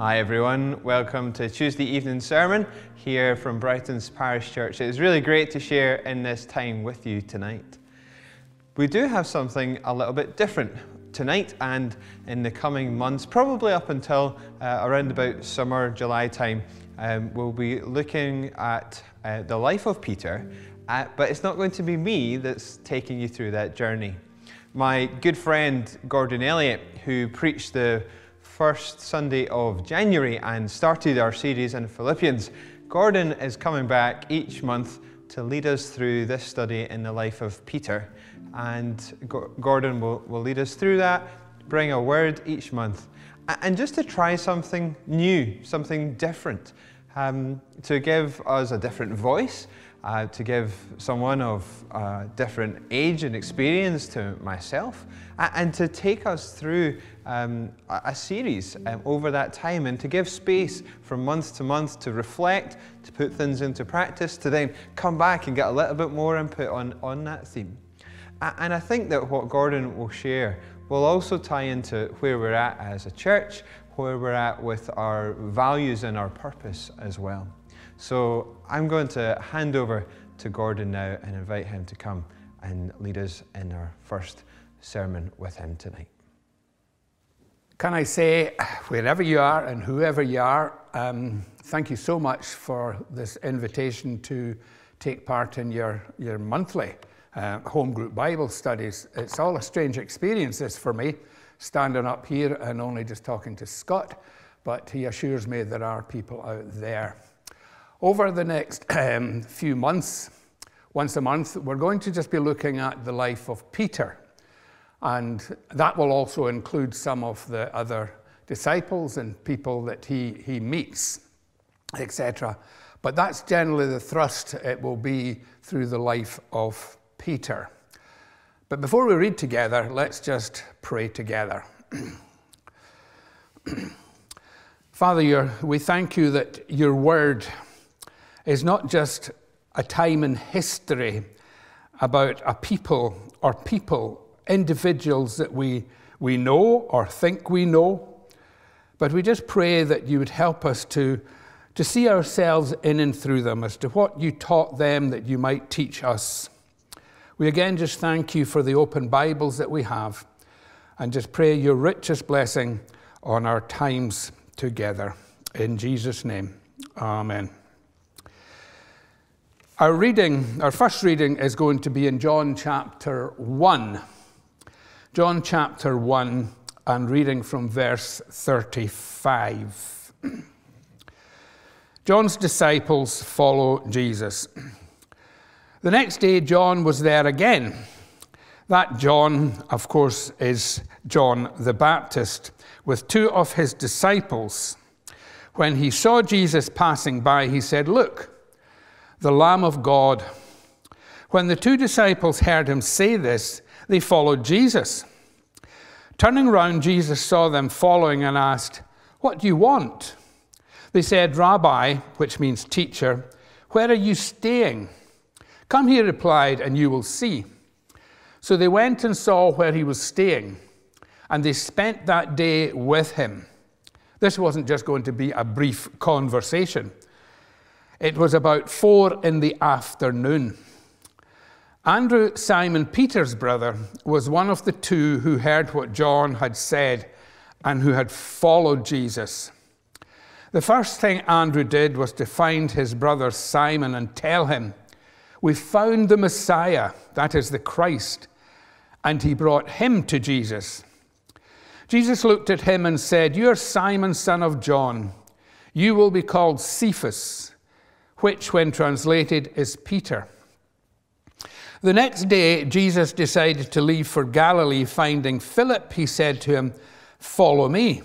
Hi everyone, welcome to Tuesday evening sermon here from Brightons Parish Church. It's really great to share in this time with you tonight. We do have something a little bit different tonight and in the coming months, probably up until uh, around about summer, July time. Um, we'll be looking at uh, the life of Peter, uh, but it's not going to be me that's taking you through that journey. My good friend Gordon Elliott, who preached the first Sunday of January and started our series in Philippians. Gordon is coming back each month to lead us through this study in the life of Peter. And Gordon will, will lead us through that, bring a word each month. And just to try something new, something different, um, to give us a different voice, uh, to give someone of uh, different age and experience to myself, and to take us through um, a series um, over that time and to give space from month to month to reflect, to put things into practice, to then come back and get a little bit more input on, on that theme. And I think that what Gordon will share will also tie into where we're at as a church, where we're at with our values and our purpose as well. So I'm going to hand over to Gordon now and invite him to come and lead us in our first sermon with him tonight. Can I say, wherever you are and whoever you are, um, thank you so much for this invitation to take part in your, your monthly uh, home group Bible studies. It's all a strange experience, this for me, standing up here and only just talking to Scott, but he assures me there are people out there. Over the next um, few months, once a month, we're going to just be looking at the life of Peter. And that will also include some of the other disciples and people that he, he meets, etc. But that's generally the thrust it will be through the life of Peter. But before we read together, let's just pray together. Father, we thank you that your word is not just a time in history about a people or people, individuals that we, we know or think we know, but we just pray that you would help us to, to see ourselves in and through them as to what you taught them that you might teach us. We again just thank you for the open Bibles that we have and just pray your richest blessing on our times together. In Jesus' name, amen. Our reading, our first reading is going to be in John chapter 1. John chapter 1 and reading from verse 35. John's disciples follow Jesus. The next day, John was there again. That John, of course, is John the Baptist, with two of his disciples. When he saw Jesus passing by, he said, Look, the Lamb of God. When the two disciples heard him say this, they followed Jesus. Turning round, Jesus saw them following and asked, What do you want? They said, Rabbi, which means teacher, where are you staying? Come, he replied, and you will see. So they went and saw where he was staying, and they spent that day with him. This wasn't just going to be a brief conversation. It was about four in the afternoon. Andrew, Simon Peter's brother, was one of the two who heard what John had said and who had followed Jesus. The first thing Andrew did was to find his brother Simon and tell him, We found the Messiah, that is the Christ. And he brought him to Jesus. Jesus looked at him and said, You are Simon, son of John. You will be called Cephas which, when translated, is Peter. The next day, Jesus decided to leave for Galilee. Finding Philip, he said to him, Follow me.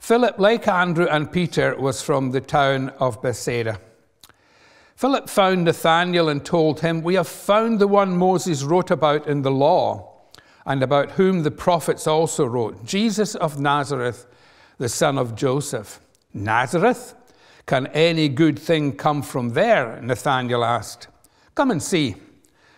Philip, like Andrew and Peter, was from the town of Bethsaida. Philip found Nathanael and told him, We have found the one Moses wrote about in the law, and about whom the prophets also wrote, Jesus of Nazareth, the son of Joseph. Nazareth? Can any good thing come from there? Nathanael asked. Come and see,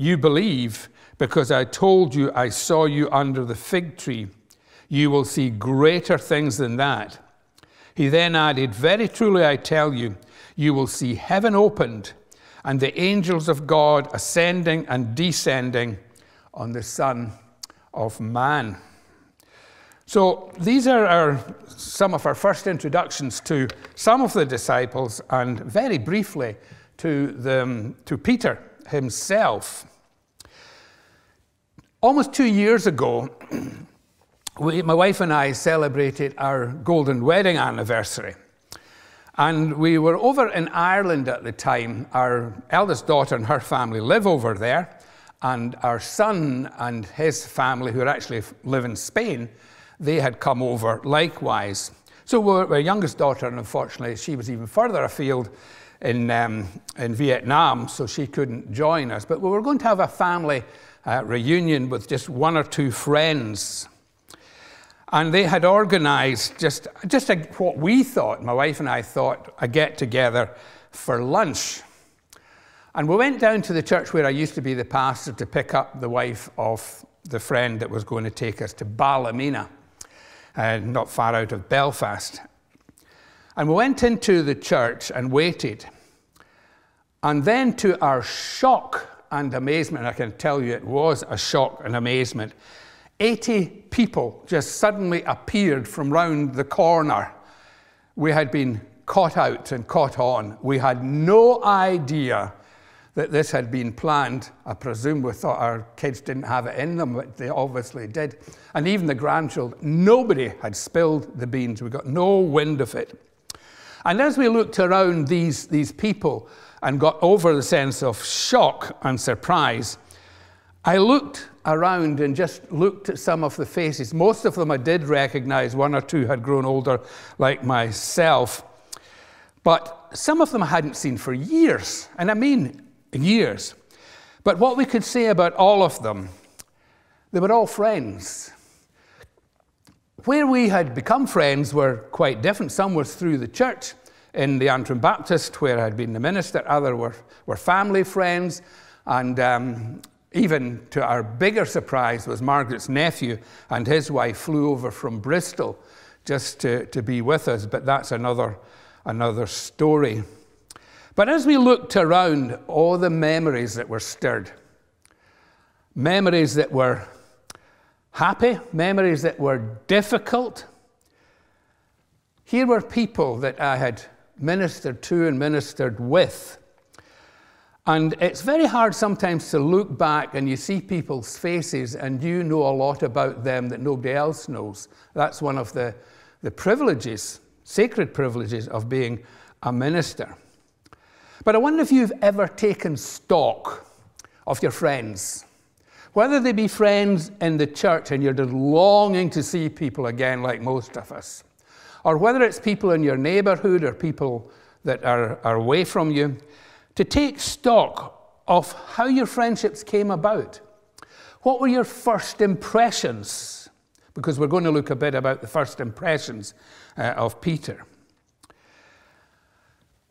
You believe because I told you I saw you under the fig tree. You will see greater things than that. He then added, Very truly I tell you, you will see heaven opened and the angels of God ascending and descending on the Son of Man. So these are our, some of our first introductions to some of the disciples, and very briefly to, the, to Peter himself. Almost two years ago, we, my wife and I celebrated our golden wedding anniversary. And we were over in Ireland at the time. Our eldest daughter and her family live over there. And our son and his family, who actually live in Spain, they had come over likewise. So our youngest daughter, and unfortunately, she was even further afield in, um, in Vietnam, so she couldn't join us. But we were going to have a family uh, reunion with just one or two friends. And they had organized just, just a, what we thought, my wife and I thought, a get together for lunch. And we went down to the church where I used to be the pastor to pick up the wife of the friend that was going to take us to Ballymena uh, not far out of Belfast. And we went into the church and waited. And then, to our shock and amazement, I can tell you it was a shock and amazement, 80 people just suddenly appeared from round the corner. We had been caught out and caught on. We had no idea that this had been planned. I presume we thought our kids didn't have it in them, but they obviously did. And even the grandchildren, nobody had spilled the beans. We got no wind of it. And as we looked around these, these people and got over the sense of shock and surprise, I looked around and just looked at some of the faces. Most of them I did recognize, one or two had grown older, like myself. But some of them I hadn't seen for years. And I mean years. But what we could say about all of them, they were all friends. Where we had become friends were quite different. Some were through the church in the Antrim Baptist, where I had been the minister. Other were, were family friends. And um, even to our bigger surprise was Margaret's nephew and his wife flew over from Bristol just to, to be with us. But that's another, another story. But as we looked around, all the memories that were stirred, memories that were happy, memories that were difficult, here were people that I had ministered to and ministered with. And it's very hard sometimes to look back and you see people's faces and you know a lot about them that nobody else knows. That's one of the, the privileges, sacred privileges of being a minister. But I wonder if you've ever taken stock of your friends. Whether they be friends in the church and you're just longing to see people again, like most of us, or whether it's people in your neighborhood or people that are, are away from you, to take stock of how your friendships came about. What were your first impressions? Because we're going to look a bit about the first impressions uh, of Peter.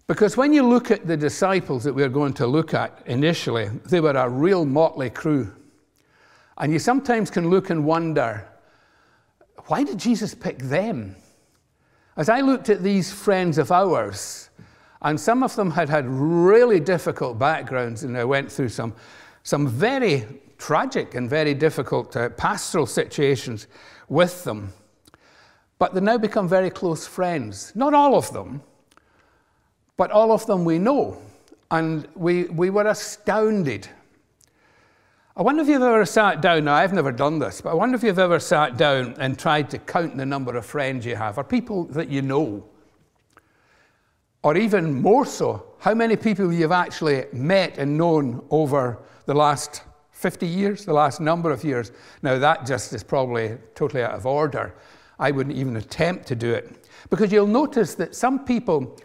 Because when you look at the disciples that we're going to look at initially, they were a real motley crew. And you sometimes can look and wonder, why did Jesus pick them? As I looked at these friends of ours, and some of them had had really difficult backgrounds, and I went through some, some very tragic and very difficult uh, pastoral situations with them. But they now become very close friends. Not all of them, but all of them we know, and we, we were astounded. I wonder if you've ever sat down, now I've never done this, but I wonder if you've ever sat down and tried to count the number of friends you have, or people that you know. Or even more so, how many people you've actually met and known over the last 50 years, the last number of years. Now, that just is probably totally out of order. I wouldn't even attempt to do it. Because you'll notice that some people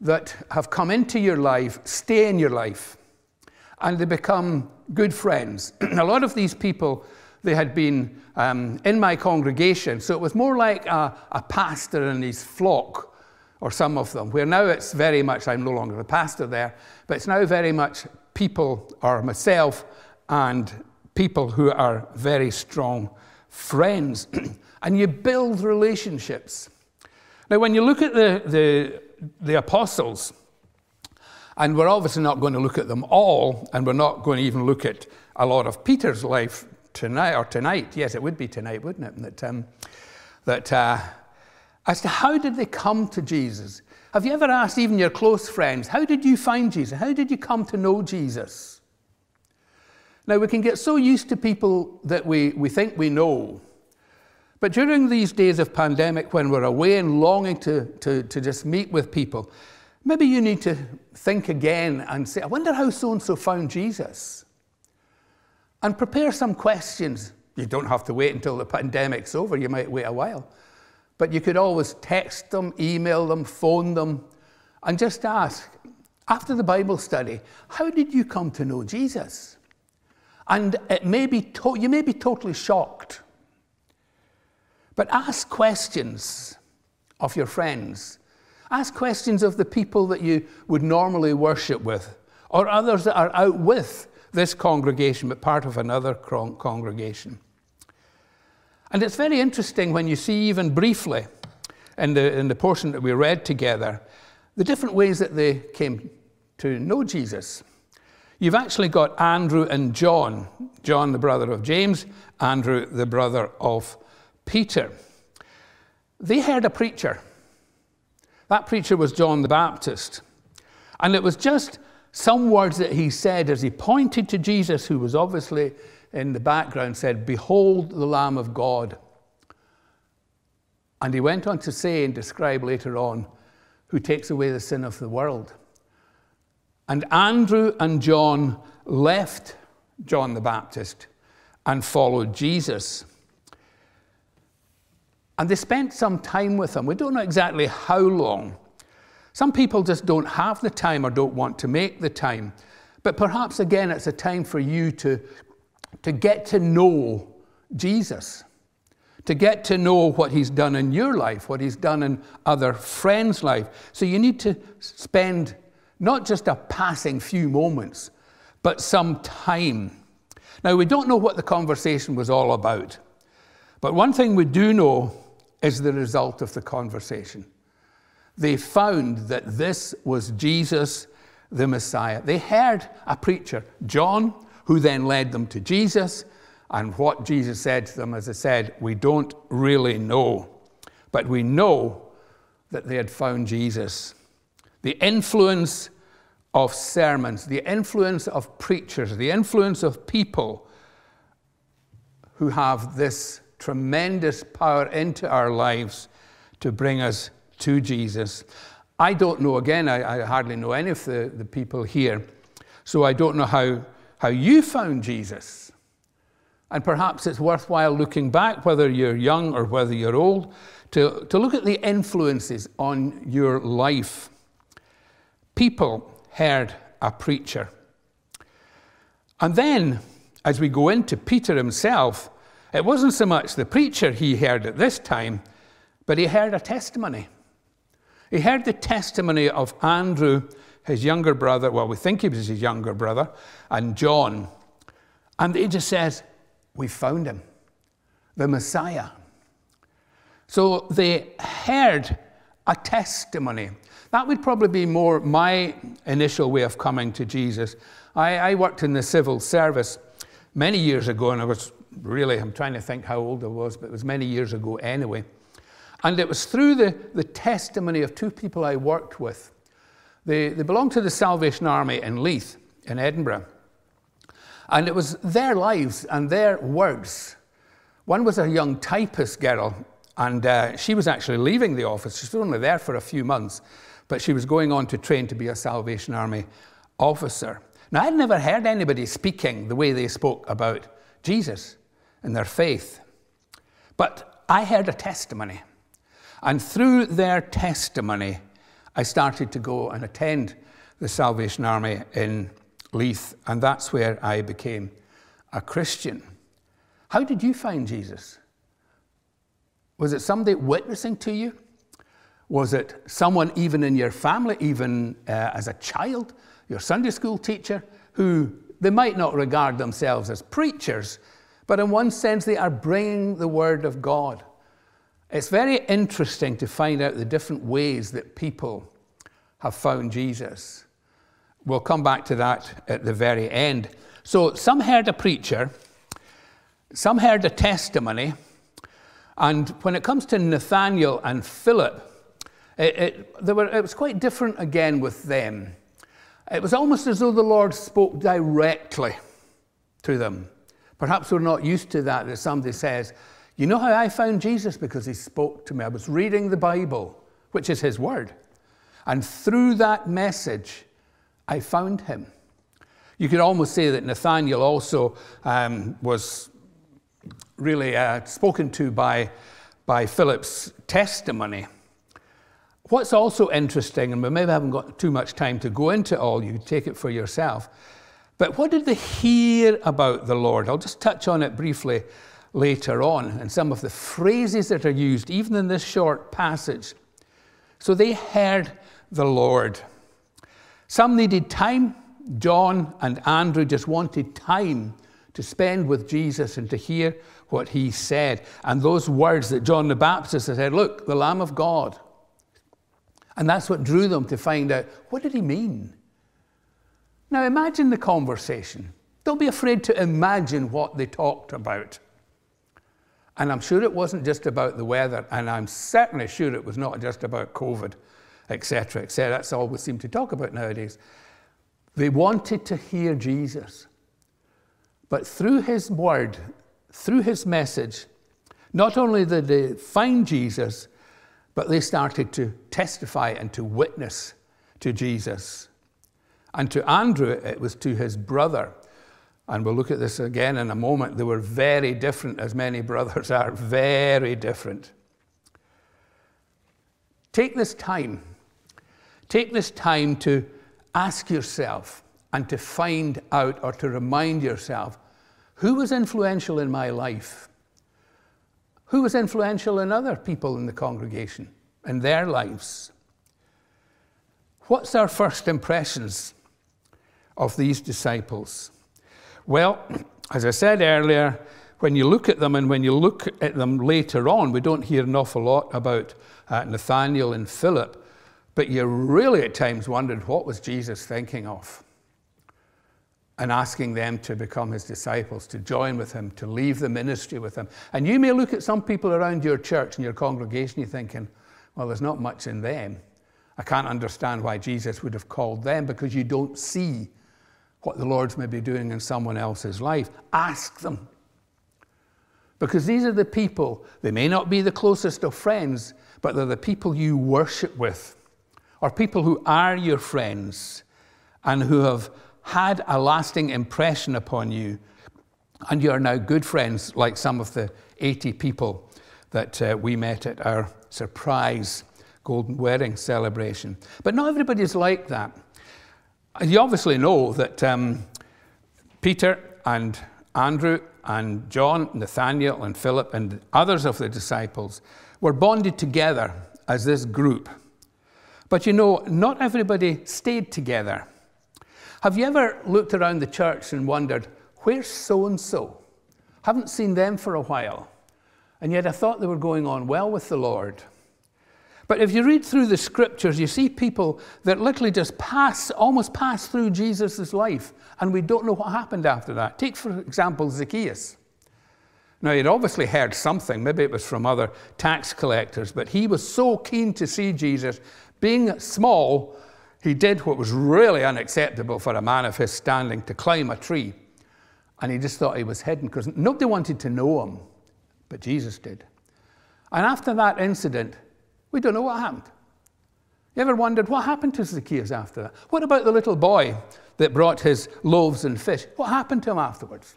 that have come into your life stay in your life and they become good friends. a lot of these people, they had been um, in my congregation, so it was more like a, a pastor and his flock, or some of them, where now it's very much, I'm no longer the pastor there, but it's now very much people, or myself, and people who are very strong friends. and you build relationships. Now, when you look at the, the, the apostles, and we're obviously not going to look at them all, and we're not going to even look at a lot of Peter's life tonight, or tonight. Yes, it would be tonight, wouldn't it? That, um, that uh, as to how did they come to Jesus? Have you ever asked even your close friends, how did you find Jesus? How did you come to know Jesus? Now, we can get so used to people that we, we think we know. But during these days of pandemic, when we're away and longing to, to, to just meet with people, maybe you need to think again and say, I wonder how so and so found Jesus. And prepare some questions. You don't have to wait until the pandemic's over, you might wait a while. But you could always text them, email them, phone them, and just ask, after the Bible study, how did you come to know Jesus? And it may be you may be totally shocked. But ask questions of your friends. Ask questions of the people that you would normally worship with, or others that are out with this congregation, but part of another congregation. And it's very interesting when you see, even briefly, in the, in the portion that we read together, the different ways that they came to know Jesus. You've actually got Andrew and John, John the brother of James, Andrew the brother of Peter. They heard a preacher. That preacher was John the Baptist. And it was just some words that he said as he pointed to Jesus, who was obviously in the background, said, Behold the Lamb of God. And he went on to say and describe later on, who takes away the sin of the world. And Andrew and John left John the Baptist and followed Jesus. And they spent some time with him. We don't know exactly how long. Some people just don't have the time or don't want to make the time. But perhaps again, it's a time for you to, to get to know Jesus, to get to know what he's done in your life, what he's done in other friends' life. So you need to spend not just a passing few moments, but some time. Now, we don't know what the conversation was all about, but one thing we do know is the result of the conversation. They found that this was Jesus, the Messiah. They heard a preacher, John, who then led them to Jesus. And what Jesus said to them, as I said, we don't really know. But we know that they had found Jesus. The influence of sermons, the influence of preachers, the influence of people who have this tremendous power into our lives to bring us to Jesus. I don't know, again, I, I, hardly know any of the, the people here, so I don't know how, how you found Jesus. And perhaps it's worthwhile looking back, whether you're young or whether you're old, to, to look at the influences on your life. People heard a preacher. And then, as we go into Peter himself, it wasn't so much the preacher he heard at this time, but he heard a testimony. He heard the testimony of Andrew, his younger brother. Well, we think he was his younger brother, and John. And he just says, We found him, the Messiah. So they heard a testimony. That would probably be more my initial way of coming to Jesus. I, I worked in the civil service many years ago, and I was really, I'm trying to think how old I was, but it was many years ago anyway. And it was through the, the testimony of two people I worked with. They, they belonged to the Salvation Army in Leith, in Edinburgh. And it was their lives and their words. One was a young typist girl, and uh, she was actually leaving the office. She was only there for a few months, but she was going on to train to be a Salvation Army officer. Now, I'd never heard anybody speaking the way they spoke about Jesus and their faith. But I heard a testimony. And through their testimony, I started to go and attend the Salvation Army in Leith, and that's where I became a Christian. How did you find Jesus? Was it somebody witnessing to you? Was it someone even in your family, even uh, as a child, your Sunday school teacher, who they might not regard themselves as preachers, but in one sense they are bringing the Word of God? It's very interesting to find out the different ways that people have found Jesus. We'll come back to that at the very end. So, some heard a preacher, some heard a testimony, and when it comes to Nathaniel and Philip, it, it, were, it was quite different again with them. It was almost as though the Lord spoke directly to them. Perhaps we're not used to that, that somebody says, You know how I found Jesus? Because he spoke to me. I was reading the Bible, which is his word. And through that message, I found him. You could almost say that Nathaniel also um, was really uh, spoken to by, by Philip's testimony. What's also interesting, and we maybe haven't got too much time to go into all, you take it for yourself. But what did they hear about the Lord? I'll just touch on it briefly later on, and some of the phrases that are used, even in this short passage. So they heard the Lord. Some needed time. John and Andrew just wanted time to spend with Jesus and to hear what he said. And those words that John the Baptist had said, Look, the Lamb of God. And that's what drew them to find out what did he mean? Now imagine the conversation. Don't be afraid to imagine what they talked about. And I'm sure it wasn't just about the weather, and I'm certainly sure it was not just about COVID etc., etc. That's all we seem to talk about nowadays. They wanted to hear Jesus. But through his word, through his message, not only did they find Jesus, but they started to testify and to witness to Jesus. And to Andrew, it was to his brother. And we'll look at this again in a moment. They were very different, as many brothers are, very different. Take this time Take this time to ask yourself and to find out or to remind yourself who was influential in my life? Who was influential in other people in the congregation, in their lives? What's our first impressions of these disciples? Well, as I said earlier, when you look at them and when you look at them later on, we don't hear an awful lot about uh, Nathaniel and Philip. But you really at times wondered what was Jesus thinking of? And asking them to become his disciples, to join with him, to leave the ministry with him. And you may look at some people around your church and your congregation, you're thinking, well, there's not much in them. I can't understand why Jesus would have called them because you don't see what the Lord's maybe doing in someone else's life. Ask them. Because these are the people, they may not be the closest of friends, but they're the people you worship with or people who are your friends and who have had a lasting impression upon you, and you are now good friends, like some of the 80 people that uh, we met at our surprise golden wedding celebration. But not everybody is like that. You obviously know that um, Peter and Andrew and John, Nathaniel and Philip and others of the disciples were bonded together as this group. But you know, not everybody stayed together. Have you ever looked around the church and wondered, where's so and so? Haven't seen them for a while. And yet I thought they were going on well with the Lord. But if you read through the scriptures, you see people that literally just pass, almost pass through Jesus' life, and we don't know what happened after that. Take, for example, Zacchaeus. Now, he'd obviously heard something, maybe it was from other tax collectors, but he was so keen to see Jesus being small, he did what was really unacceptable for a man of his standing to climb a tree. And he just thought he was hidden because nobody wanted to know him, but Jesus did. And after that incident, we don't know what happened. You ever wondered what happened to Zacchaeus after that? What about the little boy that brought his loaves and fish? What happened to him afterwards?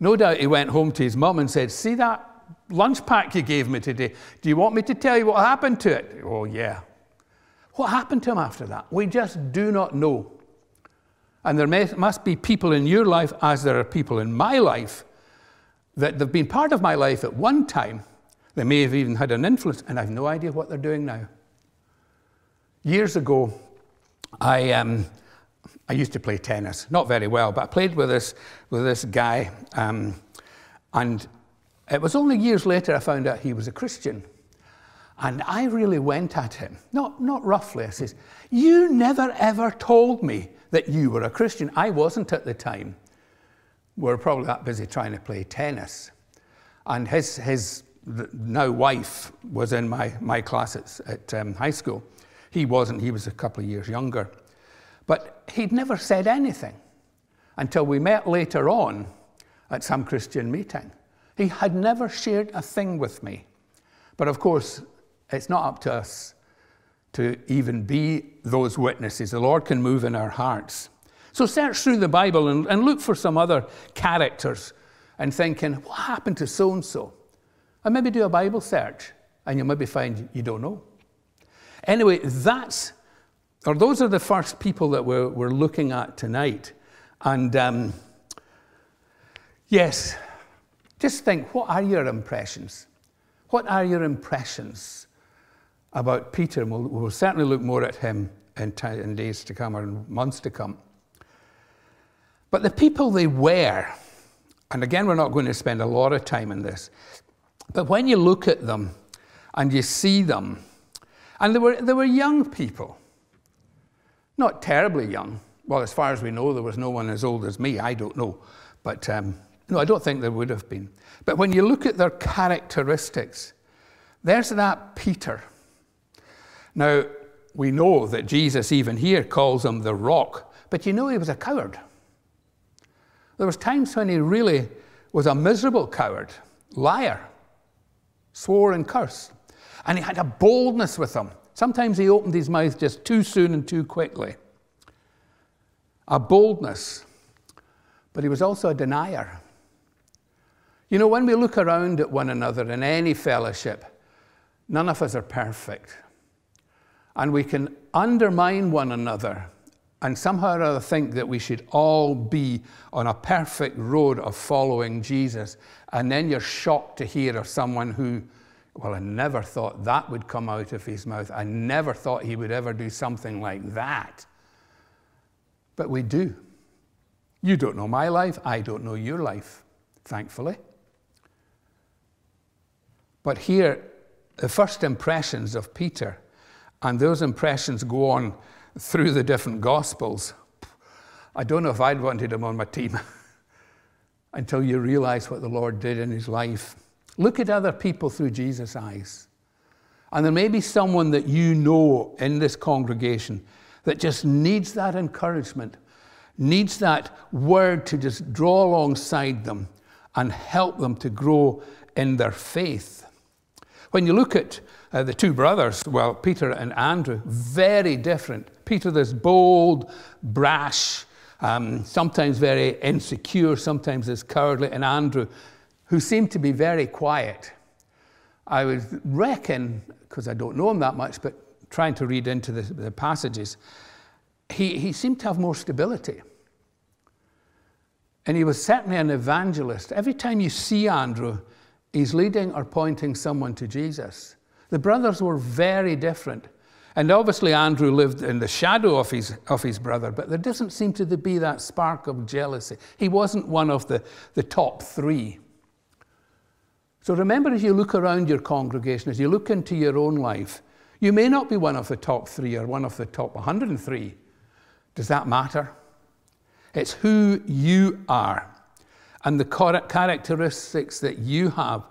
No doubt he went home to his mum and said, See that lunch pack you gave me today. Do you want me to tell you what happened to it? Oh, yeah. What happened to him after that? We just do not know. And there may, must be people in your life, as there are people in my life, that have been part of my life at one time. They may have even had an influence, and I've no idea what they're doing now. Years ago, I, um, I used to play tennis, not very well, but I played with this, with this guy, um, and it was only years later I found out he was a Christian. And I really went at him, not, not roughly. I says, You never ever told me that you were a Christian. I wasn't at the time. We were probably that busy trying to play tennis. And his, his now wife was in my, my class at, at um, high school. He wasn't, he was a couple of years younger. But he'd never said anything until we met later on at some Christian meeting. He had never shared a thing with me. But of course, it's not up to us to even be those witnesses. The Lord can move in our hearts. So search through the Bible and, and look for some other characters and thinking, what happened to so and so? And maybe do a Bible search and you'll maybe find you don't know. Anyway, that's, or those are the first people that we're, we're looking at tonight. And um, yes, just think what are your impressions? What are your impressions about Peter, and we'll, we'll certainly look more at him in, in days to come or in months to come. But the people they were, and again, we're not going to spend a lot of time in this, but when you look at them and you see them, and they were, they were young people, not terribly young. Well, as far as we know, there was no one as old as me. I don't know. But um, no, I don't think there would have been. But when you look at their characteristics, there's that Peter now, we know that Jesus, even here, calls him the rock, but you know he was a coward. There was times when he really was a miserable coward, liar, swore and cursed. And he had a boldness with him. Sometimes he opened his mouth just too soon and too quickly. A boldness. But he was also a denier. You know, when we look around at one another in any fellowship, none of us are perfect and we can undermine one another and somehow or other think that we should all be on a perfect road of following Jesus. And then you're shocked to hear of someone who, well, I never thought that would come out of his mouth. I never thought he would ever do something like that. But we do. You don't know my life, I don't know your life, thankfully. But here, the first impressions of Peter and those impressions go on through the different Gospels. I don't know if I'd wanted him on my team until you realize what the Lord did in his life. Look at other people through Jesus' eyes. And there may be someone that you know in this congregation that just needs that encouragement, needs that word to just draw alongside them and help them to grow in their faith. When you look at uh, the two brothers, well, Peter and Andrew, very different. Peter, this bold, brash, um, sometimes very insecure, sometimes this cowardly, and Andrew, who seemed to be very quiet. I would reckon, because I don't know him that much, but trying to read into the, the passages, he, he seemed to have more stability. And he was certainly an evangelist. Every time you see Andrew, he's leading or pointing someone to Jesus. The brothers were very different. And obviously, Andrew lived in the shadow of his, of his brother, but there doesn't seem to be that spark of jealousy. He wasn't one of the, the top three. So remember, as you look around your congregation, as you look into your own life, you may not be one of the top three or one of the top 103. Does that matter? It's who you are and the characteristics that you have.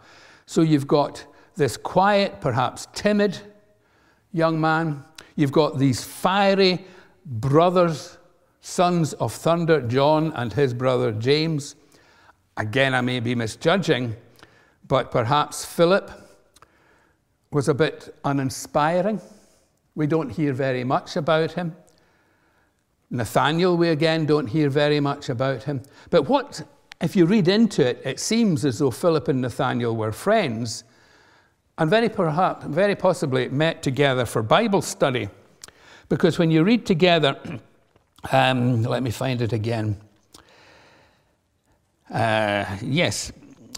So you've got this quiet, perhaps timid young man. You've got these fiery brothers, sons of thunder, John and his brother James. Again, I may be misjudging, but perhaps Philip was a bit uninspiring. We don't hear very much about him. Nathaniel, we again don't hear very much about him. But what if you read into it, it seems as though Philip and Nathaniel were friends and very perhaps, very possibly met together for Bible study. Because when you read together, um, let me find it again. Uh, yes,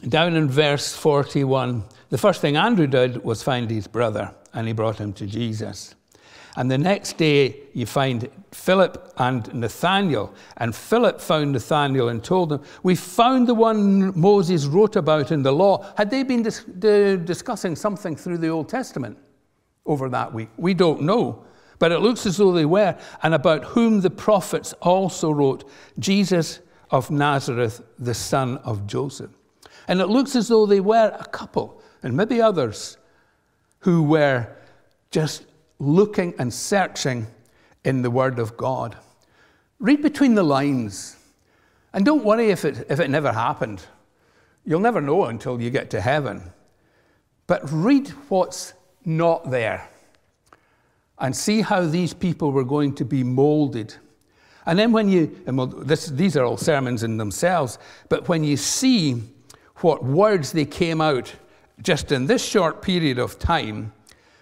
down in verse 41, the first thing Andrew did was find his brother and he brought him to Jesus. And the next day, you find Philip and Nathaniel. And Philip found Nathaniel and told him, We found the one Moses wrote about in the law. Had they been dis- discussing something through the Old Testament over that week? We don't know. But it looks as though they were, and about whom the prophets also wrote Jesus of Nazareth, the son of Joseph. And it looks as though they were a couple, and maybe others, who were just looking and searching in the Word of God. Read between the lines. And don't worry if it, if it never happened. You'll never know until you get to heaven. But read what's not there and see how these people were going to be molded. And then when you, and well, this, these are all sermons in themselves, but when you see what words they came out just in this short period of time,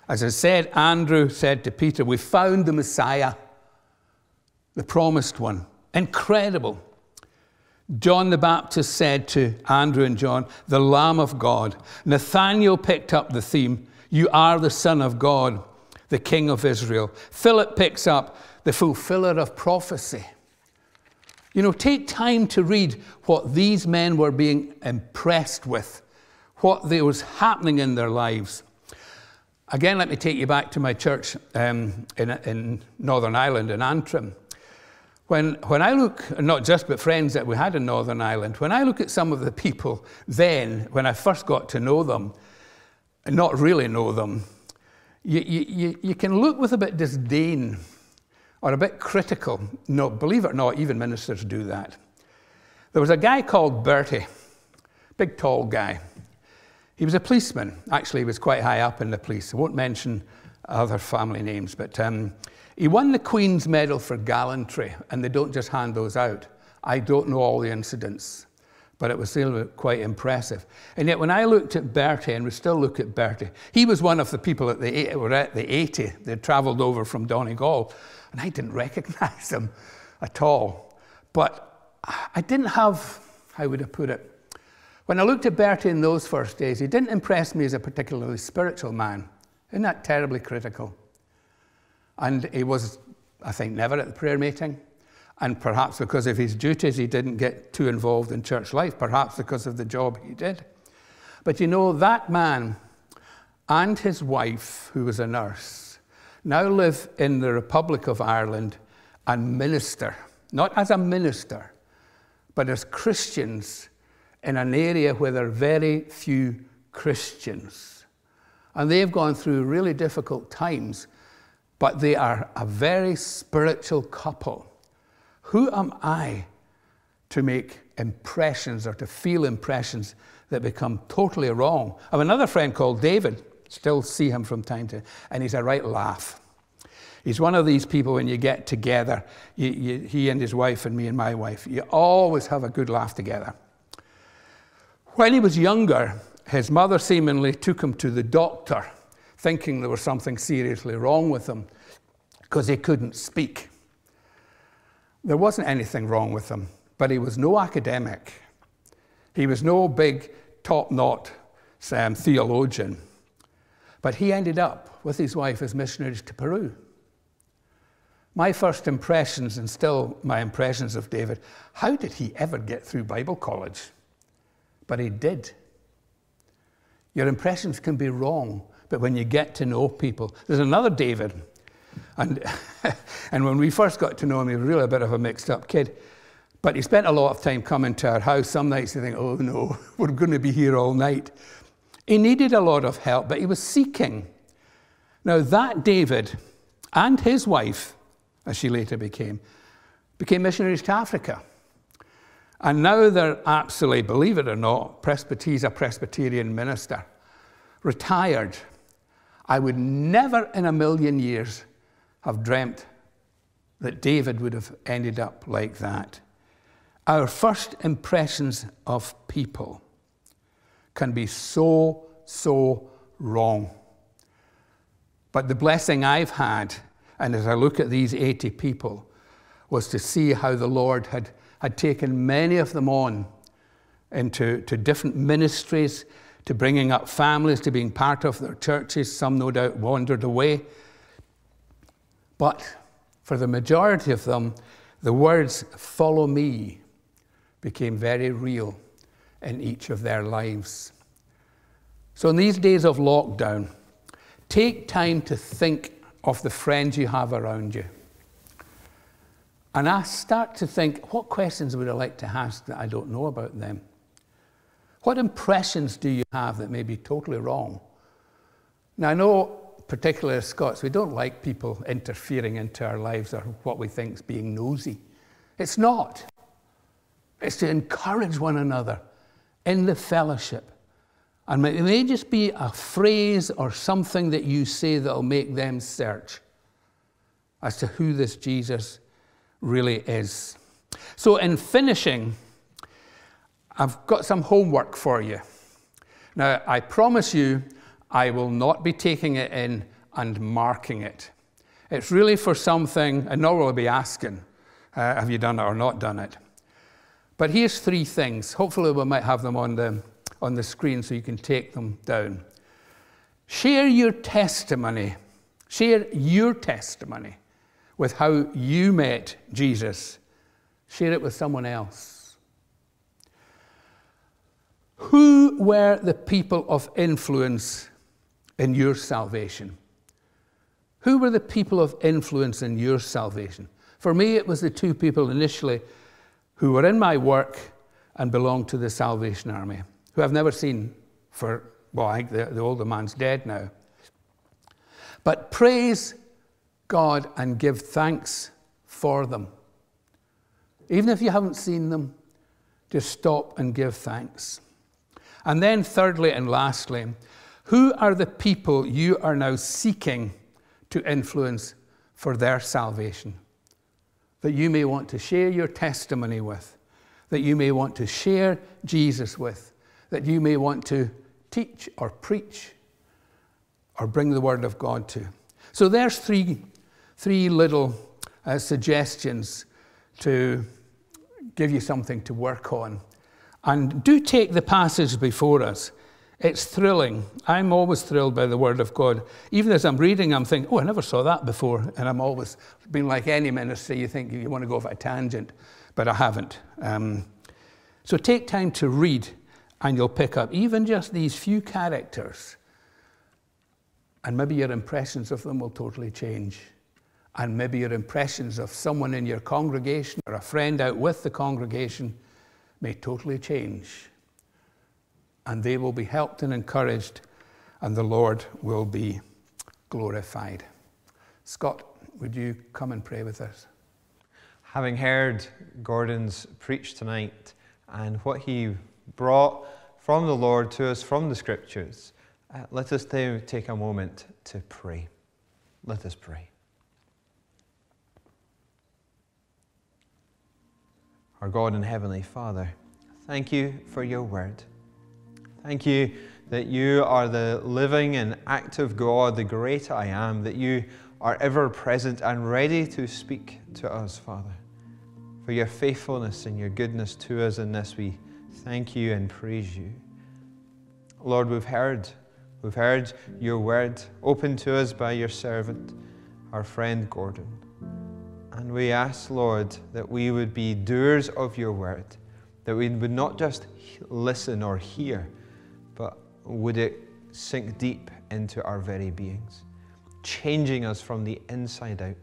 as I said, Andrew said to Peter, We found the Messiah, the promised one. Incredible. John the Baptist said to Andrew and John, The Lamb of God. Nathanael picked up the theme, You are the Son of God, the King of Israel. Philip picks up, The fulfiller of prophecy. You know, take time to read what these men were being impressed with, what was happening in their lives. Again, let me take you back to my church um, in, in Northern Ireland, in Antrim. When, when I look, not just but friends that we had in Northern Ireland, when I look at some of the people then, when I first got to know them, not really know them, you, you, you can look with a bit disdain or a bit critical. No, believe it or not, even ministers do that. There was a guy called Bertie, big tall guy. He was a policeman. Actually, he was quite high up in the police. I won't mention other family names, but um, he won the Queen's Medal for gallantry, and they don't just hand those out. I don't know all the incidents, but it was still quite impressive. And yet, when I looked at Bertie, and we still look at Bertie, he was one of the people that were at the 80. They travelled over from Donegal, and I didn't recognize him at all. But I didn't have, how would I put it? When I looked at Bertie in those first days, he didn't impress me as a particularly spiritual man. Isn't that terribly critical? And he was, I think, never at the prayer meeting. And perhaps because of his duties, he didn't get too involved in church life, perhaps because of the job he did. But you know, that man and his wife, who was a nurse, now live in the Republic of Ireland and minister, not as a minister, but as Christians in an area where there are very few Christians. And they've gone through really difficult times, but they are a very spiritual couple. Who am I to make impressions or to feel impressions that become totally wrong? I have another friend called David, still see him from time to time, and he's a right laugh. He's one of these people when you get together, you, you, he and his wife and me and my wife, you always have a good laugh together. When he was younger, his mother seemingly took him to the doctor, thinking there was something seriously wrong with him because he couldn't speak. There wasn't anything wrong with him, but he was no academic. He was no big, top knot um, theologian. But he ended up with his wife as missionaries to Peru. My first impressions, and still my impressions of David, how did he ever get through Bible college? but he did. Your impressions can be wrong, but when you get to know people, there's another David. And, and when we first got to know him, he was really a bit of a mixed up kid. But he spent a lot of time coming to our house. Some nights you think, oh no, we're going to be here all night. He needed a lot of help, but he was seeking. Now, that David and his wife, as she later became, became missionaries to Africa. And now they're absolutely, believe it or not, Presbyterian's a Presbyterian minister, retired. I would never in a million years have dreamt that David would have ended up like that. Our first impressions of people can be so, so wrong. But the blessing I've had, and as I look at these 80 people, was to see how the Lord had, had taken many of them on into to different ministries, to bringing up families, to being part of their churches. Some, no doubt, wandered away. But for the majority of them, the words, follow me, became very real in each of their lives. So, in these days of lockdown, take time to think of the friends you have around you. And I start to think, what questions would I like to ask that I don't know about them? What impressions do you have that may be totally wrong? Now, I know, particularly as Scots, we don't like people interfering into our lives or what we think is being nosy. It's not. It's to encourage one another in the fellowship. And it may just be a phrase or something that you say that will make them search as to who this Jesus really is. So, in finishing, I've got some homework for you. Now, I promise you, I will not be taking it in and marking it. It's really for something, and nor will I be asking, uh, have you done it or not done it? But here's three things. Hopefully, we might have them on the, on the screen so you can take them down. Share your testimony. Share your testimony with how you met Jesus. Share it with someone else. Who were the people of influence in your salvation? Who were the people of influence in your salvation? For me, it was the two people initially who were in my work and belonged to the Salvation Army, who I've never seen for, well, I think the, the older man's dead now. But praise God and give thanks for them. Even if you haven't seen them, just stop and give thanks. And then, thirdly and lastly, who are the people you are now seeking to influence for their salvation? That you may want to share your testimony with, that you may want to share Jesus with, that you may want to teach or preach or bring the Word of God to. So there's three, three little uh, suggestions to give you something to work on. And do take the passage before us it's thrilling. I'm always thrilled by the Word of God. Even as I'm reading, I'm thinking, oh, I never saw that before. And I'm always been like any ministry, you think you want to go off a tangent, but I haven't. Um, so take time to read, and you'll pick up even just these few characters. And maybe your impressions of them will totally change. And maybe your impressions of someone in your congregation or a friend out with the congregation may totally change and they will be helped and encouraged, and the Lord will be glorified. Scott, would you come and pray with us? Having heard Gordon's preach tonight and what he brought from the Lord to us from the scriptures, uh, let us now take a moment to pray. Let us pray. Our God and Heavenly Father, thank you for your word. Thank you that you are the living and active God, the great I am, that you are ever present and ready to speak to us, Father. For your faithfulness and your goodness to us in this, we thank you and praise you. Lord, we've heard, we've heard your word opened to us by your servant, our friend Gordon. And we ask, Lord, that we would be doers of your word, that we would not just listen or hear but would it sink deep into our very beings, changing us from the inside out.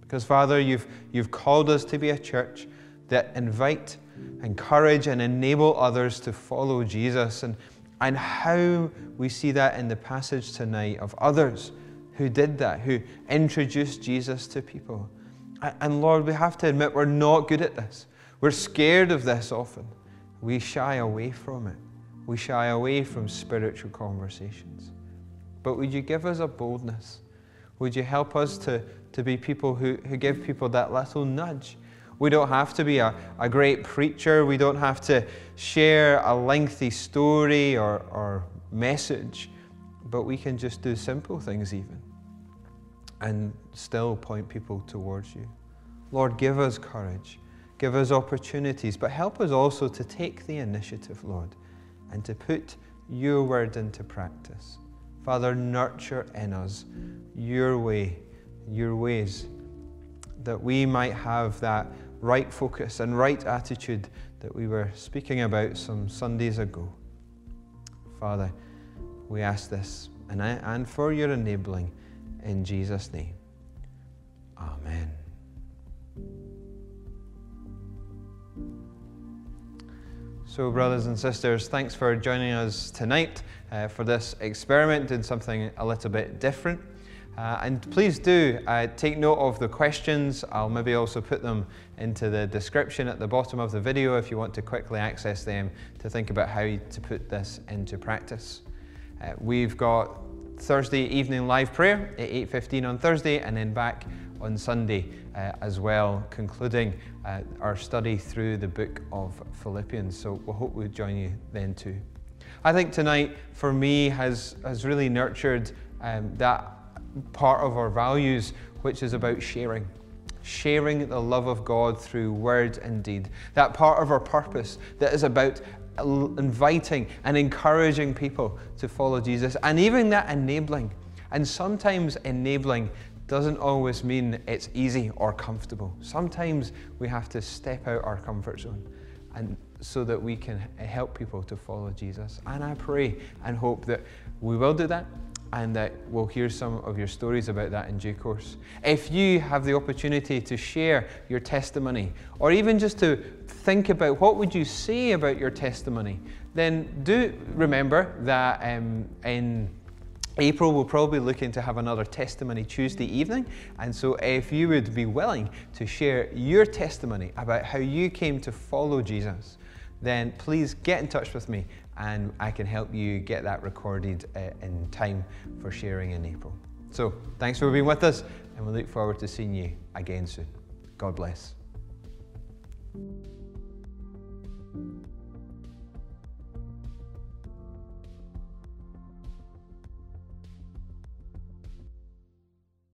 Because, Father, you've, you've called us to be a church that invite, encourage, and enable others to follow Jesus. And, and how we see that in the passage tonight of others who did that, who introduced Jesus to people. And Lord, we have to admit we're not good at this. We're scared of this often. We shy away from it we shy away from spiritual conversations. But would you give us a boldness? Would you help us to, to be people who, who give people that little nudge? We don't have to be a, a great preacher. We don't have to share a lengthy story or, or message, but we can just do simple things, even, and still point people towards you. Lord, give us courage, give us opportunities, but help us also to take the initiative, Lord, and to put your word into practice. Father, nurture in us your way, your ways, that we might have that right focus and right attitude that we were speaking about some Sundays ago. Father, we ask this and, I, and for your enabling in Jesus' name. Amen. So, brothers and sisters, thanks for joining us tonight uh, for this experiment, doing something a little bit different. Uh, and please do uh, take note of the questions. I'll maybe also put them into the description at the bottom of the video if you want to quickly access them to think about how to put this into practice. Uh, we've got Thursday evening live prayer at 8.15 on Thursday and then back on Sunday uh, as well, concluding uh, our study through the book of Philippians. So we hope we'll join you then too. I think tonight for me has, has really nurtured um, that part of our values, which is about sharing. Sharing the love of God through word and deed. That part of our purpose that is about inviting and encouraging people to follow Jesus, and even that enabling. And sometimes enabling doesn't always mean it's easy or comfortable. Sometimes we have to step out our comfort zone and so that we can help people to follow Jesus. And I pray and hope that we will do that and that we'll hear some of your stories about that in due course. If you have the opportunity to share your testimony or even just to think about what would you say about your testimony, then do remember that um, in April, we'll probably looking to have another testimony Tuesday evening. And so, if you would be willing to share your testimony about how you came to follow Jesus, then please get in touch with me and I can help you get that recorded uh, in time for sharing in April. So, thanks for being with us, and we look forward to seeing you again soon. God bless.